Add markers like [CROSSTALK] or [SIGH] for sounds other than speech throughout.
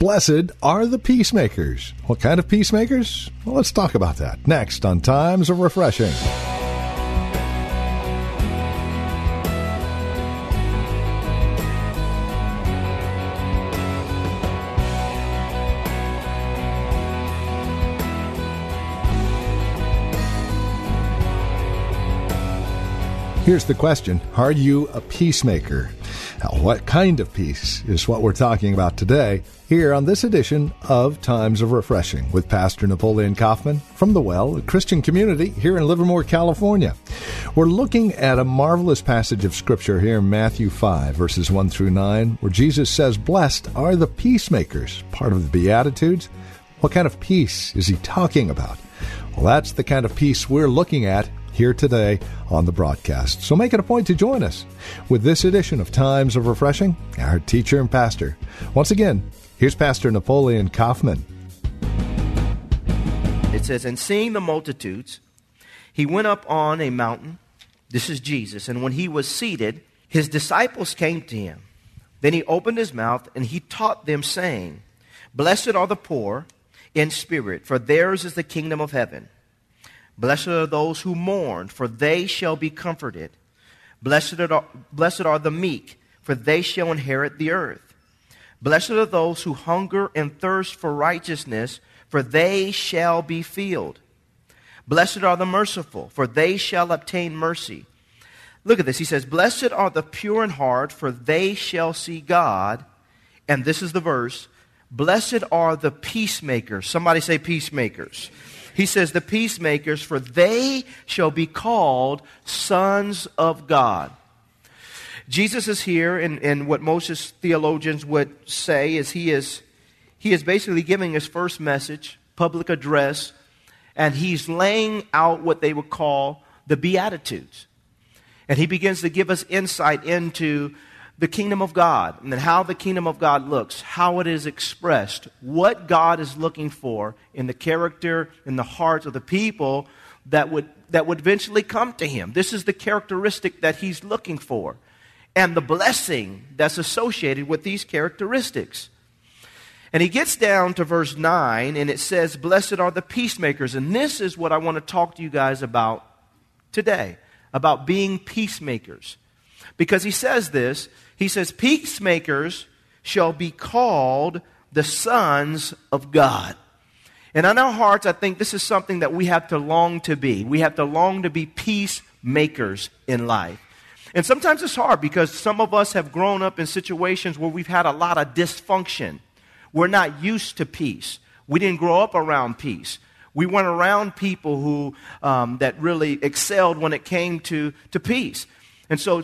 Blessed are the peacemakers. What kind of peacemakers? Well, let's talk about that next on Times of Refreshing. Here's the question Are you a peacemaker? Now, what kind of peace is what we're talking about today here on this edition of Times of Refreshing with Pastor Napoleon Kaufman from The Well, a Christian community here in Livermore, California. We're looking at a marvelous passage of Scripture here in Matthew 5, verses 1 through 9, where Jesus says, Blessed are the peacemakers, part of the Beatitudes. What kind of peace is he talking about? Well, that's the kind of peace we're looking at here today on the broadcast. So make it a point to join us with this edition of Times of Refreshing, our teacher and pastor. Once again, here's Pastor Napoleon Kaufman. It says, And seeing the multitudes, he went up on a mountain. This is Jesus. And when he was seated, his disciples came to him. Then he opened his mouth and he taught them, saying, Blessed are the poor in spirit, for theirs is the kingdom of heaven. Blessed are those who mourn, for they shall be comforted. Blessed are, blessed are the meek, for they shall inherit the earth. Blessed are those who hunger and thirst for righteousness, for they shall be filled. Blessed are the merciful, for they shall obtain mercy. Look at this. He says, Blessed are the pure in heart, for they shall see God. And this is the verse Blessed are the peacemakers. Somebody say, peacemakers. He says, The peacemakers, for they shall be called sons of God. Jesus is here, and, and what most theologians would say is he is he is basically giving his first message, public address, and he's laying out what they would call the Beatitudes. And he begins to give us insight into the kingdom of God and then how the kingdom of God looks, how it is expressed, what God is looking for in the character, in the hearts of the people that would, that would eventually come to him. This is the characteristic that he's looking for and the blessing that's associated with these characteristics. And he gets down to verse 9 and it says, Blessed are the peacemakers. And this is what I want to talk to you guys about today about being peacemakers. Because he says this he says, Peacemakers shall be called the sons of God. And in our hearts, I think this is something that we have to long to be. We have to long to be peacemakers in life. And sometimes it's hard because some of us have grown up in situations where we've had a lot of dysfunction. We're not used to peace. We didn't grow up around peace. We weren't around people who um, that really excelled when it came to, to peace. And so,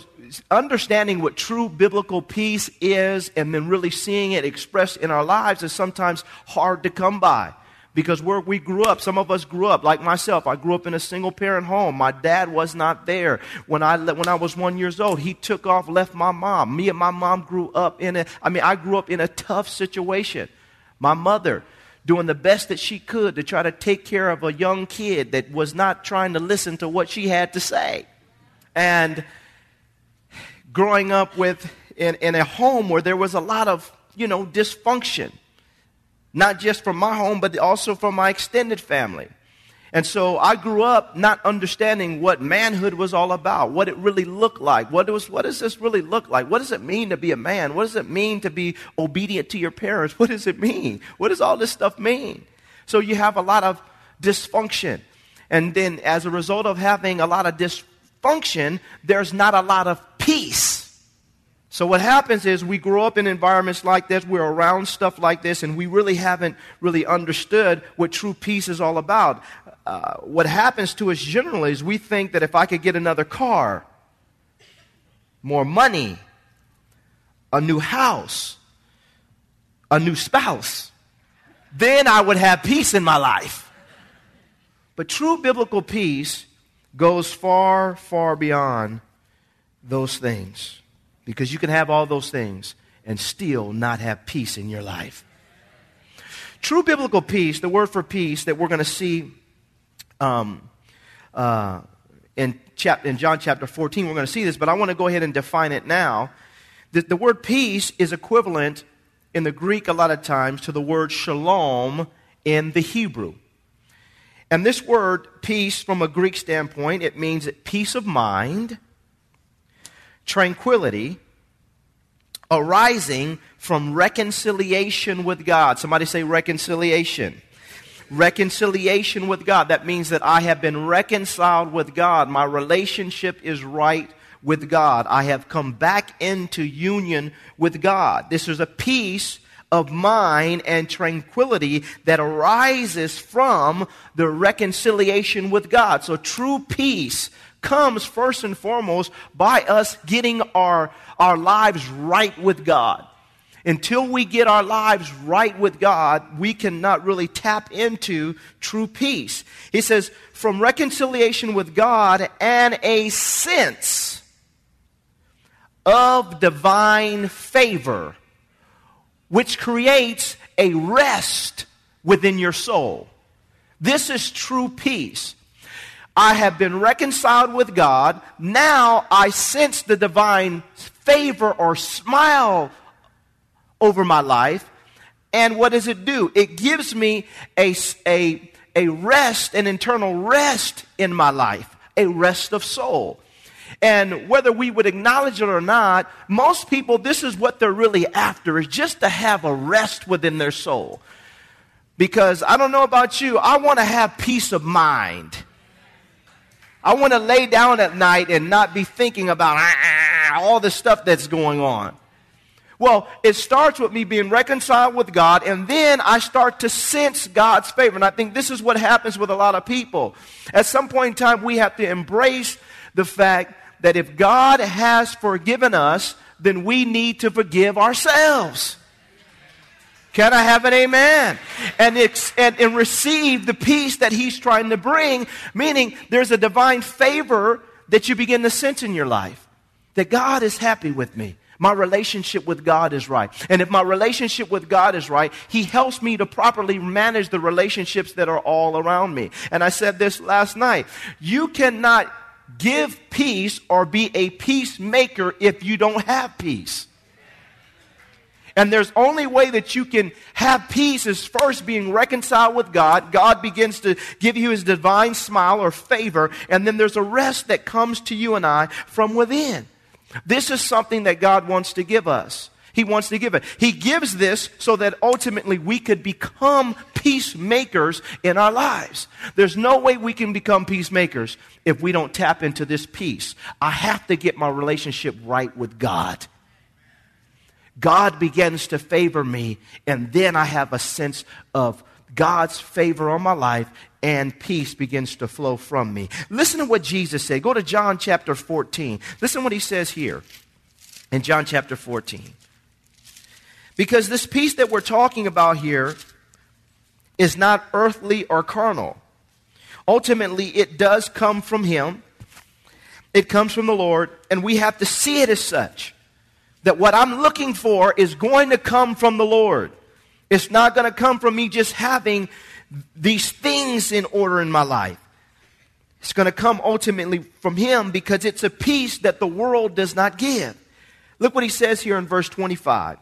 understanding what true biblical peace is and then really seeing it expressed in our lives is sometimes hard to come by. Because where we grew up, some of us grew up, like myself, I grew up in a single parent home. My dad was not there. When I, when I was one years old, he took off, left my mom. Me and my mom grew up in a, I mean, I grew up in a tough situation. My mother, doing the best that she could to try to take care of a young kid that was not trying to listen to what she had to say. And growing up with in, in a home where there was a lot of, you know, dysfunction. Not just from my home, but also from my extended family. And so I grew up not understanding what manhood was all about, what it really looked like. What, was, what does this really look like? What does it mean to be a man? What does it mean to be obedient to your parents? What does it mean? What does all this stuff mean? So you have a lot of dysfunction. And then as a result of having a lot of dysfunction, there's not a lot of peace. So what happens is we grow up in environments like this, we're around stuff like this, and we really haven't really understood what true peace is all about. Uh, what happens to us generally is we think that if I could get another car, more money, a new house, a new spouse. Then I would have peace in my life. But true biblical peace goes far, far beyond those things. Because you can have all those things and still not have peace in your life. True biblical peace, the word for peace that we're going to see um, uh, in, chap- in John chapter 14, we're going to see this, but I want to go ahead and define it now. The, the word peace is equivalent in the Greek a lot of times to the word shalom in the Hebrew. And this word, peace, from a Greek standpoint, it means peace of mind, tranquility, arising from reconciliation with God. Somebody say reconciliation. Reconciliation with God. That means that I have been reconciled with God. My relationship is right with God. I have come back into union with God. This is a peace of mind and tranquility that arises from the reconciliation with God. So true peace comes first and foremost by us getting our, our lives right with God. Until we get our lives right with God, we cannot really tap into true peace. He says, from reconciliation with God and a sense of divine favor, which creates a rest within your soul. This is true peace. I have been reconciled with God. Now I sense the divine favor or smile over my life. And what does it do? It gives me a, a, a rest, an internal rest in my life, a rest of soul. And whether we would acknowledge it or not, most people, this is what they're really after, is just to have a rest within their soul. Because I don't know about you, I want to have peace of mind. I want to lay down at night and not be thinking about ah, all the stuff that's going on. Well, it starts with me being reconciled with God, and then I start to sense God's favor. And I think this is what happens with a lot of people. At some point in time, we have to embrace the fact that if God has forgiven us, then we need to forgive ourselves. Can I have an amen? And, and, and receive the peace that he's trying to bring, meaning there's a divine favor that you begin to sense in your life. That God is happy with me. My relationship with God is right. And if my relationship with God is right, He helps me to properly manage the relationships that are all around me. And I said this last night. You cannot give peace or be a peacemaker if you don't have peace. And there's only way that you can have peace is first being reconciled with God. God begins to give you his divine smile or favor, and then there's a rest that comes to you and I from within. This is something that God wants to give us. He wants to give it. He gives this so that ultimately we could become peacemakers in our lives. There's no way we can become peacemakers if we don't tap into this peace. I have to get my relationship right with God. God begins to favor me, and then I have a sense of God's favor on my life, and peace begins to flow from me. Listen to what Jesus said. Go to John chapter 14. Listen to what he says here in John chapter 14. Because this peace that we're talking about here is not earthly or carnal. Ultimately, it does come from Him, it comes from the Lord, and we have to see it as such that what I'm looking for is going to come from the Lord. It's not going to come from me just having these things in order in my life. It's going to come ultimately from Him because it's a peace that the world does not give. Look what He says here in verse 25.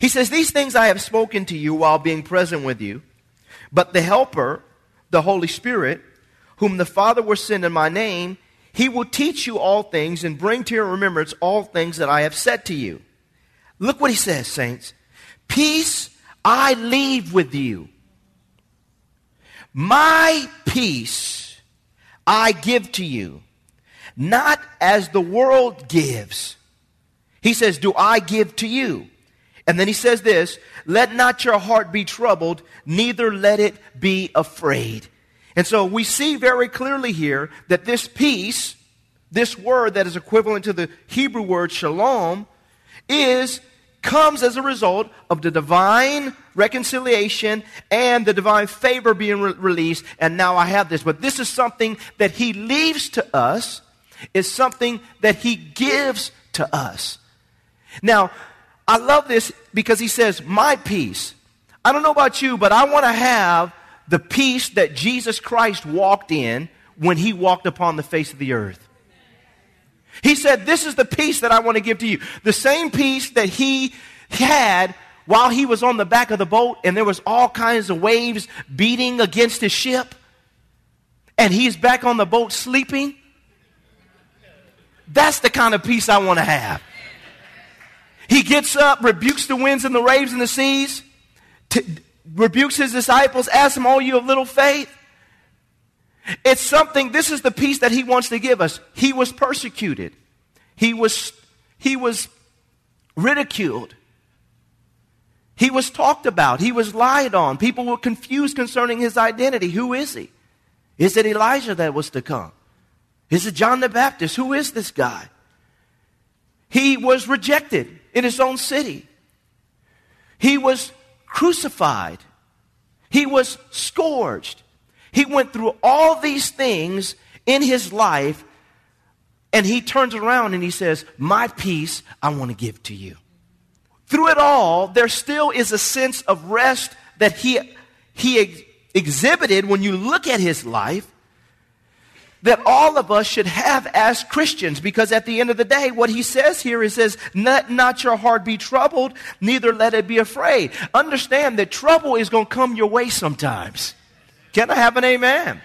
He says, These things I have spoken to you while being present with you, but the Helper, the Holy Spirit, whom the Father will send in my name, he will teach you all things and bring to your remembrance all things that I have said to you. Look what he says, saints. Peace I leave with you. My peace I give to you, not as the world gives. He says, Do I give to you? And then he says this Let not your heart be troubled, neither let it be afraid. And so we see very clearly here that this peace, this word that is equivalent to the Hebrew word shalom, is comes as a result of the divine reconciliation and the divine favor being re- released. And now I have this. But this is something that he leaves to us, is something that he gives to us. Now, I love this because he says, My peace. I don't know about you, but I want to have the peace that Jesus Christ walked in when he walked upon the face of the earth. He said, This is the peace that I want to give to you. The same peace that he had while he was on the back of the boat and there was all kinds of waves beating against his ship. And he's back on the boat sleeping. That's the kind of peace I want to have. He gets up, rebukes the winds and the waves and the seas, rebukes his disciples, asks them, All you of little faith? It's something, this is the peace that he wants to give us. He was persecuted, he was, he was ridiculed, he was talked about, he was lied on. People were confused concerning his identity. Who is he? Is it Elijah that was to come? Is it John the Baptist? Who is this guy? He was rejected in his own city. He was crucified. He was scourged. He went through all these things in his life, and he turns around and he says, My peace I want to give to you. Through it all, there still is a sense of rest that he, he ex- exhibited when you look at his life that all of us should have as Christians because at the end of the day, what he says here is says, let not your heart be troubled, neither let it be afraid. Understand that trouble is going to come your way sometimes. Can I have an amen?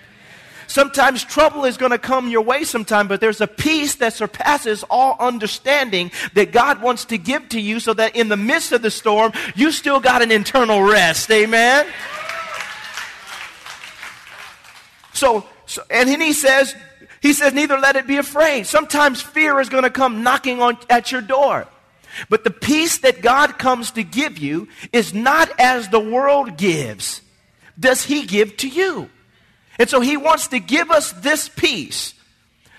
Sometimes trouble is going to come your way sometime, but there's a peace that surpasses all understanding that God wants to give to you so that in the midst of the storm, you still got an internal rest. Amen? So, so, and then he says, he says, neither let it be afraid. Sometimes fear is going to come knocking on at your door. But the peace that God comes to give you is not as the world gives. Does he give to you? And so he wants to give us this peace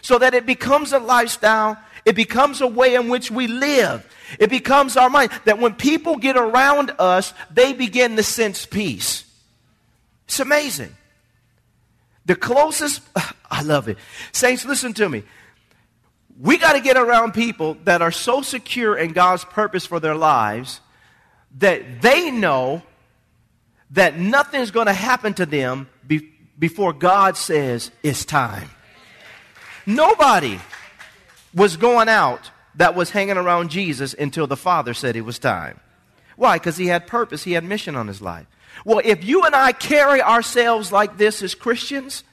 so that it becomes a lifestyle, it becomes a way in which we live. It becomes our mind that when people get around us, they begin to sense peace. It's amazing. The closest, [SIGHS] I love it. Saints, listen to me. We got to get around people that are so secure in God's purpose for their lives that they know that nothing's going to happen to them be, before God says it's time. Nobody was going out that was hanging around Jesus until the Father said it was time. Why? Because he had purpose, he had mission on his life. Well, if you and I carry ourselves like this as Christians,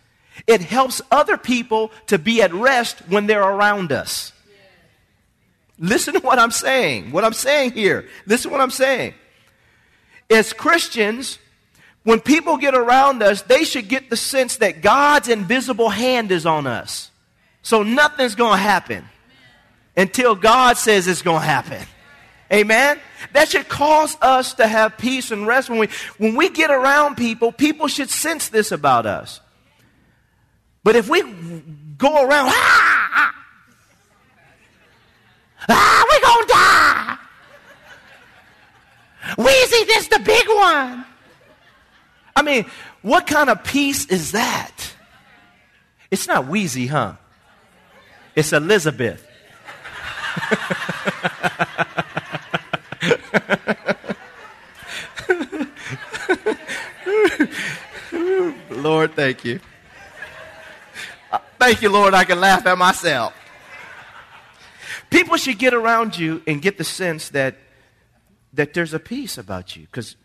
it helps other people to be at rest when they're around us. Listen to what I'm saying. What I'm saying here. Listen to what I'm saying. As Christians, when people get around us, they should get the sense that God's invisible hand is on us. So nothing's going to happen until God says it's going to happen. Amen? That should cause us to have peace and rest. When we, when we get around people, people should sense this about us. But if we go around, ah, ah, ah we're going to die. Wheezy, this the big one. I mean, what kind of peace is that? It's not Wheezy, huh? It's Elizabeth. [LAUGHS] [LAUGHS] Lord, thank you. Uh, thank you, Lord, I can laugh at myself. People should get around you and get the sense that, that there's a peace about you because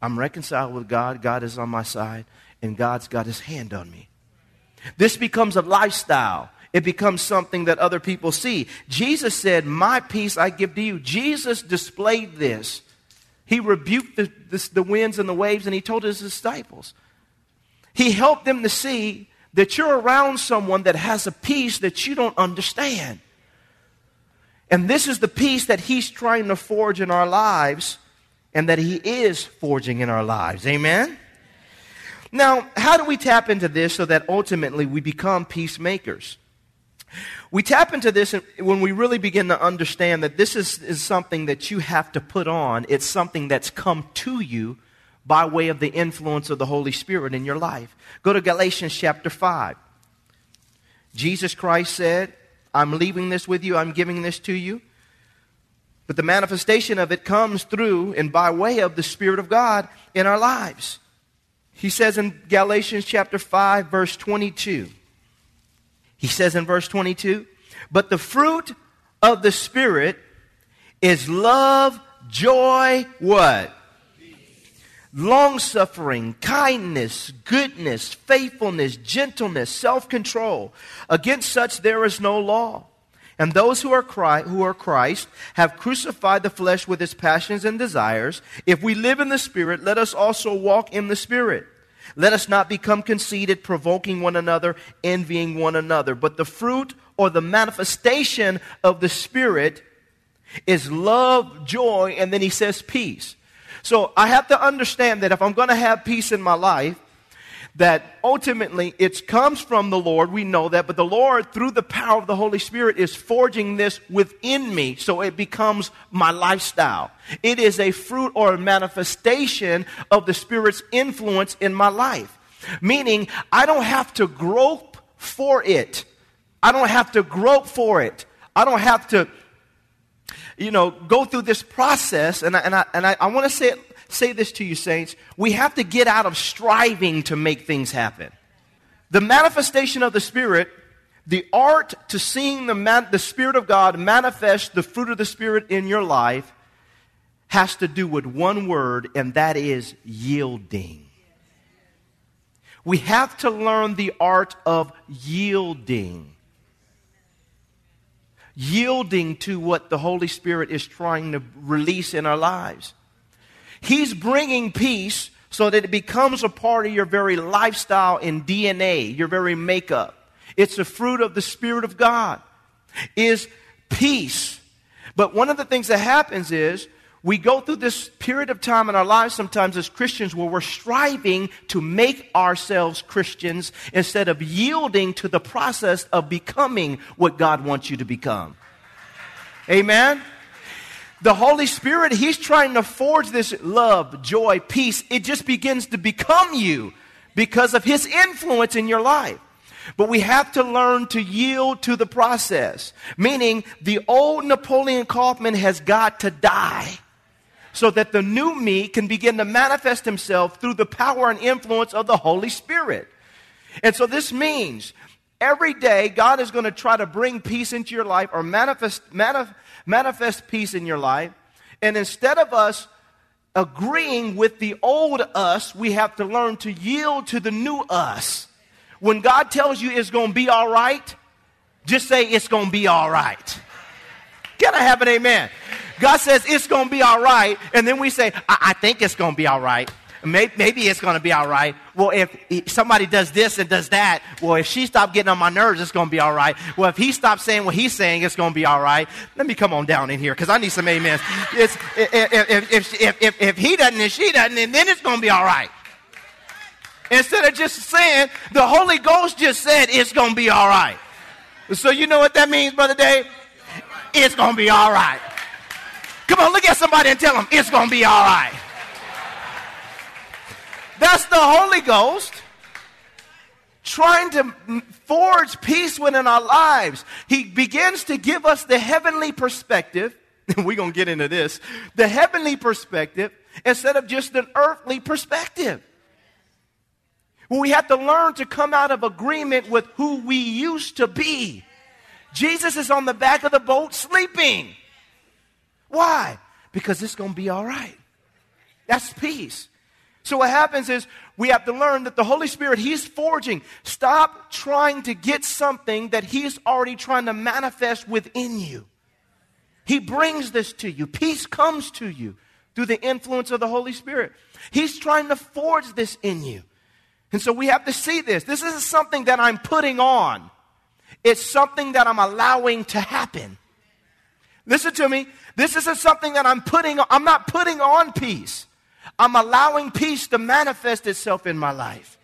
I'm reconciled with God, God is on my side, and God's got his hand on me. This becomes a lifestyle. It becomes something that other people see. Jesus said, My peace I give to you. Jesus displayed this. He rebuked the, the, the winds and the waves, and he told his disciples. He helped them to see that you're around someone that has a peace that you don't understand. And this is the peace that he's trying to forge in our lives and that he is forging in our lives. Amen? Now, how do we tap into this so that ultimately we become peacemakers? We tap into this when we really begin to understand that this is, is something that you have to put on. It's something that's come to you by way of the influence of the Holy Spirit in your life. Go to Galatians chapter 5. Jesus Christ said, I'm leaving this with you, I'm giving this to you. But the manifestation of it comes through and by way of the Spirit of God in our lives. He says in Galatians chapter 5, verse 22, he says in verse 22, but the fruit of the Spirit is love, joy, what? Long suffering, kindness, goodness, faithfulness, gentleness, self control. Against such there is no law. And those who are, Christ, who are Christ have crucified the flesh with its passions and desires. If we live in the Spirit, let us also walk in the Spirit. Let us not become conceited, provoking one another, envying one another. But the fruit or the manifestation of the Spirit is love, joy, and then he says peace. So I have to understand that if I'm going to have peace in my life, that ultimately it comes from the Lord. We know that. But the Lord, through the power of the Holy Spirit, is forging this within me so it becomes my lifestyle. It is a fruit or a manifestation of the Spirit's influence in my life. Meaning, I don't have to grope for it. I don't have to grope for it. I don't have to, you know, go through this process. And I, and I, and I, I want to say it say this to you, saints. We have to get out of striving to make things happen. The manifestation of the Spirit, the art to seeing the, man, the Spirit of God manifest the fruit of the Spirit in your life, has to do with one word, and that is yielding. We have to learn the art of yielding. Yielding to what the Holy Spirit is trying to release in our lives. He's bringing peace so that it becomes a part of your very lifestyle and DNA, your very makeup. It's a fruit of the Spirit of God, is peace. But one of the things that happens is we go through this period of time in our lives sometimes as Christians where we're striving to make ourselves Christians instead of yielding to the process of becoming what God wants you to become. Amen? The Holy Spirit, He's trying to forge this love, joy, peace. It just begins to become you because of His influence in your life. But we have to learn to yield to the process, meaning the old Napoleon Kaufman has got to die so that the new me can begin to manifest himself through the power and influence of the Holy Spirit. And so this means every day God is going to try to bring peace into your life or manifest, manifest manifest peace in your life. And instead of us agreeing with the old us, we have to learn to yield to the new us. When God tells you it's going to be all right, just say it's going to be all right. Can I have an amen? God says it's going to be all right, and then we say, I, I think it's going to be all right. Maybe, maybe it's going to be all right. Well, if somebody does this and does that, well, if she stopped getting on my nerves, it's going to be all right. Well, if he stops saying what he's saying, it's going to be all right. Let me come on down in here because I need some amens. It's, if, if, if, if, if he doesn't and she doesn't, then it's going to be all right. Instead of just saying, the Holy Ghost just said it's going to be all right. So you know what that means, Brother Dave? It's going to be all right. Come on, look at somebody and tell them it's going to be all right. That's the Holy Ghost trying to forge peace within our lives. He begins to give us the heavenly perspective. [LAUGHS] And We're going to get into this. The heavenly perspective instead of just an earthly perspective. We have to learn to come out of agreement with who we used to be. Jesus is on the back of the boat sleeping. Why? Because it's going to be all right. That's peace. So what happens is we have to learn that the Holy Spirit, He's forging. Stop trying to get something that He's already trying to manifest within you. He brings this to you. Peace comes to you through the influence of the Holy Spirit. He's trying to forge this in you. And so we have to see this. This isn't something that I'm putting on. It's something that I'm allowing to happen. Listen to me. This isn't something that I'm putting on. I'm not putting on peace. I'm allowing peace to manifest itself in my life.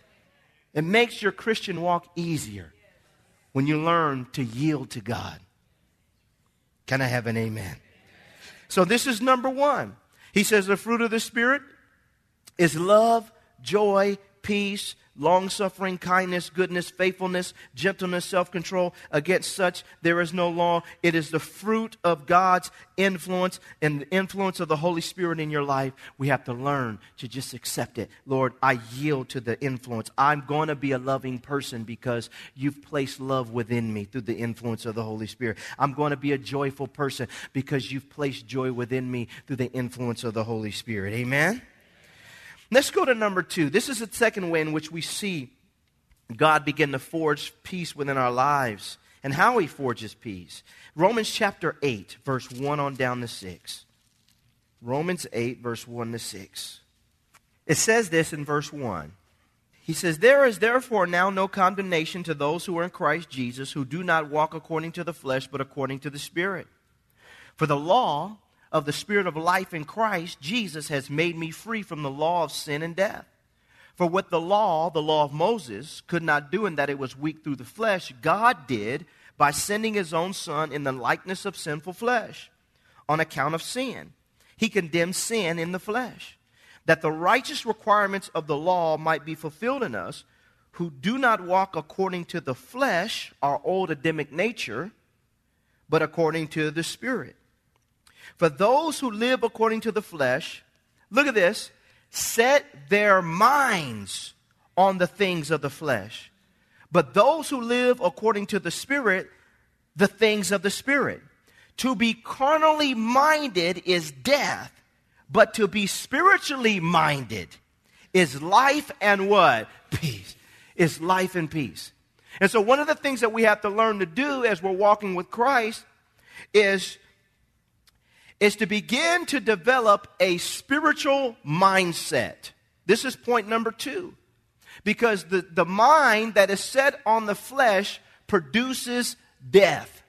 It makes your Christian walk easier. when you learn to yield to God. Can I have an amen? So, this is number one. He says the fruit of the Spirit is love, joy, peace, long suffering, kindness, goodness, faithfulness, gentleness, self control. Against such there is no law. It is the fruit of God's influence and the influence of the Holy Spirit in your life. We have to learn to just accept it. Lord, I yield to the influence. I'm going to be a loving person because you've placed love within me through the influence of the Holy Spirit. I'm going to be a joyful person because you've placed joy within me through the influence of the Holy Spirit. Amen? Let's go to number two. This is the second way in which we see God begin to forge peace within our lives and how he forges peace. Romans chapter 8, verse 1 on down to 6. Romans 8, verse 1 to 6. It says this in verse 1. He says, There is therefore now no condemnation to those who are in Christ Jesus, who do not walk according to the flesh, but according to the Spirit. For the law of the Spirit of life in Christ, Jesus has made me free from the law of sin and death. For what the law, the law of Moses, could not do in that it was weak through the flesh, God did by sending his own Son in the likeness of sinful flesh on account of sin. He condemned sin in the flesh, that the righteous requirements of the law might be fulfilled in us who do not walk according to the flesh, our old Adamic nature, but according to the Spirit. For those who live according to the flesh, look at this, set their minds on the things of the flesh. But those who live according to the Spirit, the things of the Spirit. To be carnally minded is death, but to be spiritually minded is life and what? [LAUGHS] Peace. Is life and peace. And so, one of the things that we have to learn to do as we're walking with Christ is is to begin to develop a spiritual mindset. This is point number two. Because the, the mind that is set on the flesh produces death.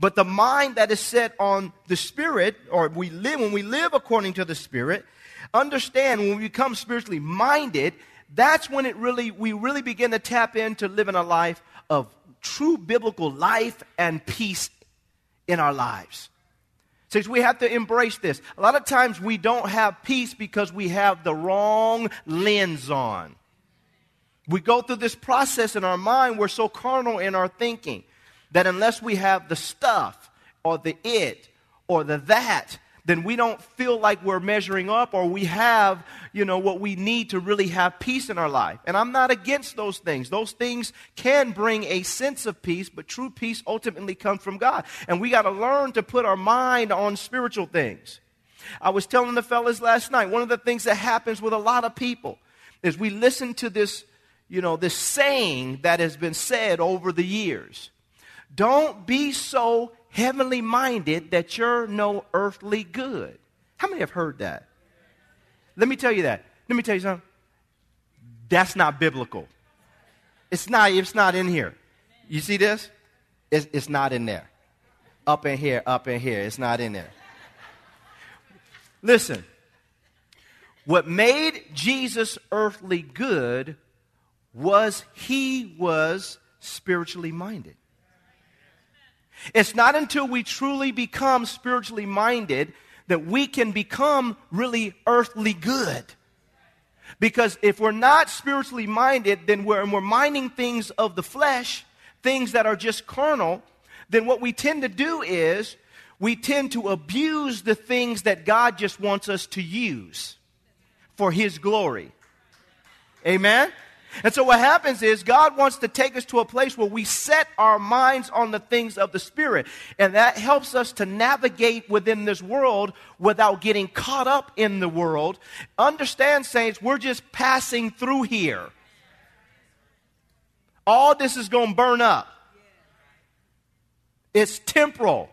But the mind that is set on the spirit, or we live when we live according to the spirit, understand when we become spiritually minded, that's when it really we really begin to tap into living a life of true biblical life and peace in our lives. Says we have to embrace this. A lot of times we don't have peace because we have the wrong lens on. We go through this process in our mind, we're so carnal in our thinking that unless we have the stuff or the it or the that, then we don't feel like we're measuring up or we have, you know, what we need to really have peace in our life. And I'm not against those things. Those things can bring a sense of peace, but true peace ultimately comes from God. And we got to learn to put our mind on spiritual things. I was telling the fellas last night, one of the things that happens with a lot of people is we listen to this, you know, this saying that has been said over the years. Don't be so heavenly minded that you're no earthly good. How many have heard that? Let me tell you that. Let me tell you something. That's not biblical. It's not, it's not in here. You see this? It's, it's not in there. Up in here, up in here. It's not in there. Listen, what made Jesus earthly good was he was spiritually minded. It's not until we truly become spiritually minded that we can become really earthly good. Because if we're not spiritually minded, then we're, we're minding things of the flesh, things that are just carnal, then what we tend to do is we tend to abuse the things that God just wants us to use for His glory. Amen? And so what happens is God wants to take us to a place where we set our minds on the things of the Spirit. And that helps us to navigate within this world without getting caught up in the world. Understand, saints, we're just passing through here. All this is going to burn up. It's temporal.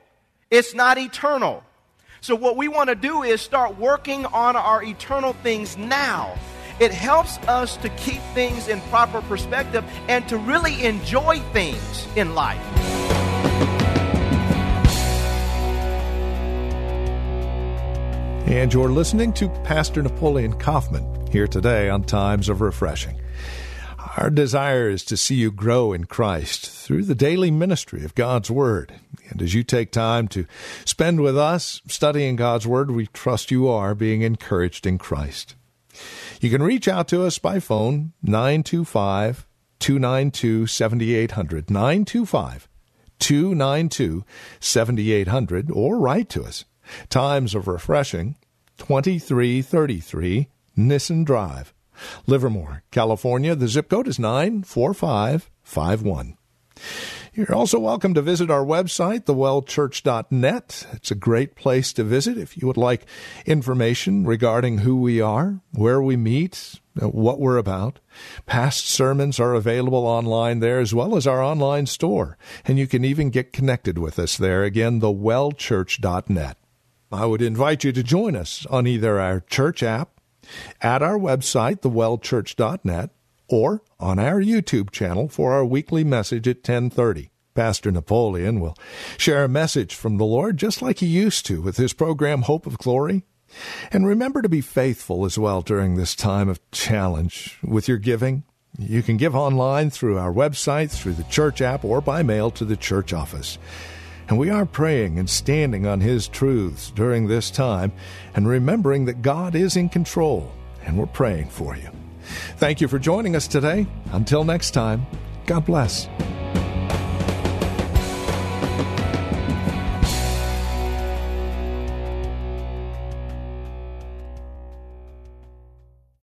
It's not eternal. So what we want to do is start working on our eternal things now it helps us to keep things in proper perspective and to really enjoy things in life. And you're listening to Pastor Napoleon Kaufman here today on Times of Refreshing. Our desire is to see you grow in Christ through the daily ministry of God's Word. And as you take time to spend with us studying God's Word, we trust you are being encouraged in Christ. You can reach out to us by phone 925 292 7800. 925 292 7800 or write to us. Times of Refreshing 2333 Nissen Drive, Livermore, California. The zip code is 94551. You're also welcome to visit our website, thewellchurch.net. It's a great place to visit if you would like information regarding who we are, where we meet, what we're about. Past sermons are available online there as well as our online store, and you can even get connected with us there. Again, thewellchurch.net. I would invite you to join us on either our church app, at our website, thewellchurch.net, or on our YouTube channel for our weekly message at 1030. Pastor Napoleon will share a message from the Lord just like he used to with his program Hope of Glory. And remember to be faithful as well during this time of challenge with your giving. You can give online through our website, through the church app, or by mail to the church office. And we are praying and standing on His truths during this time and remembering that God is in control, and we're praying for you. Thank you for joining us today. Until next time, God bless.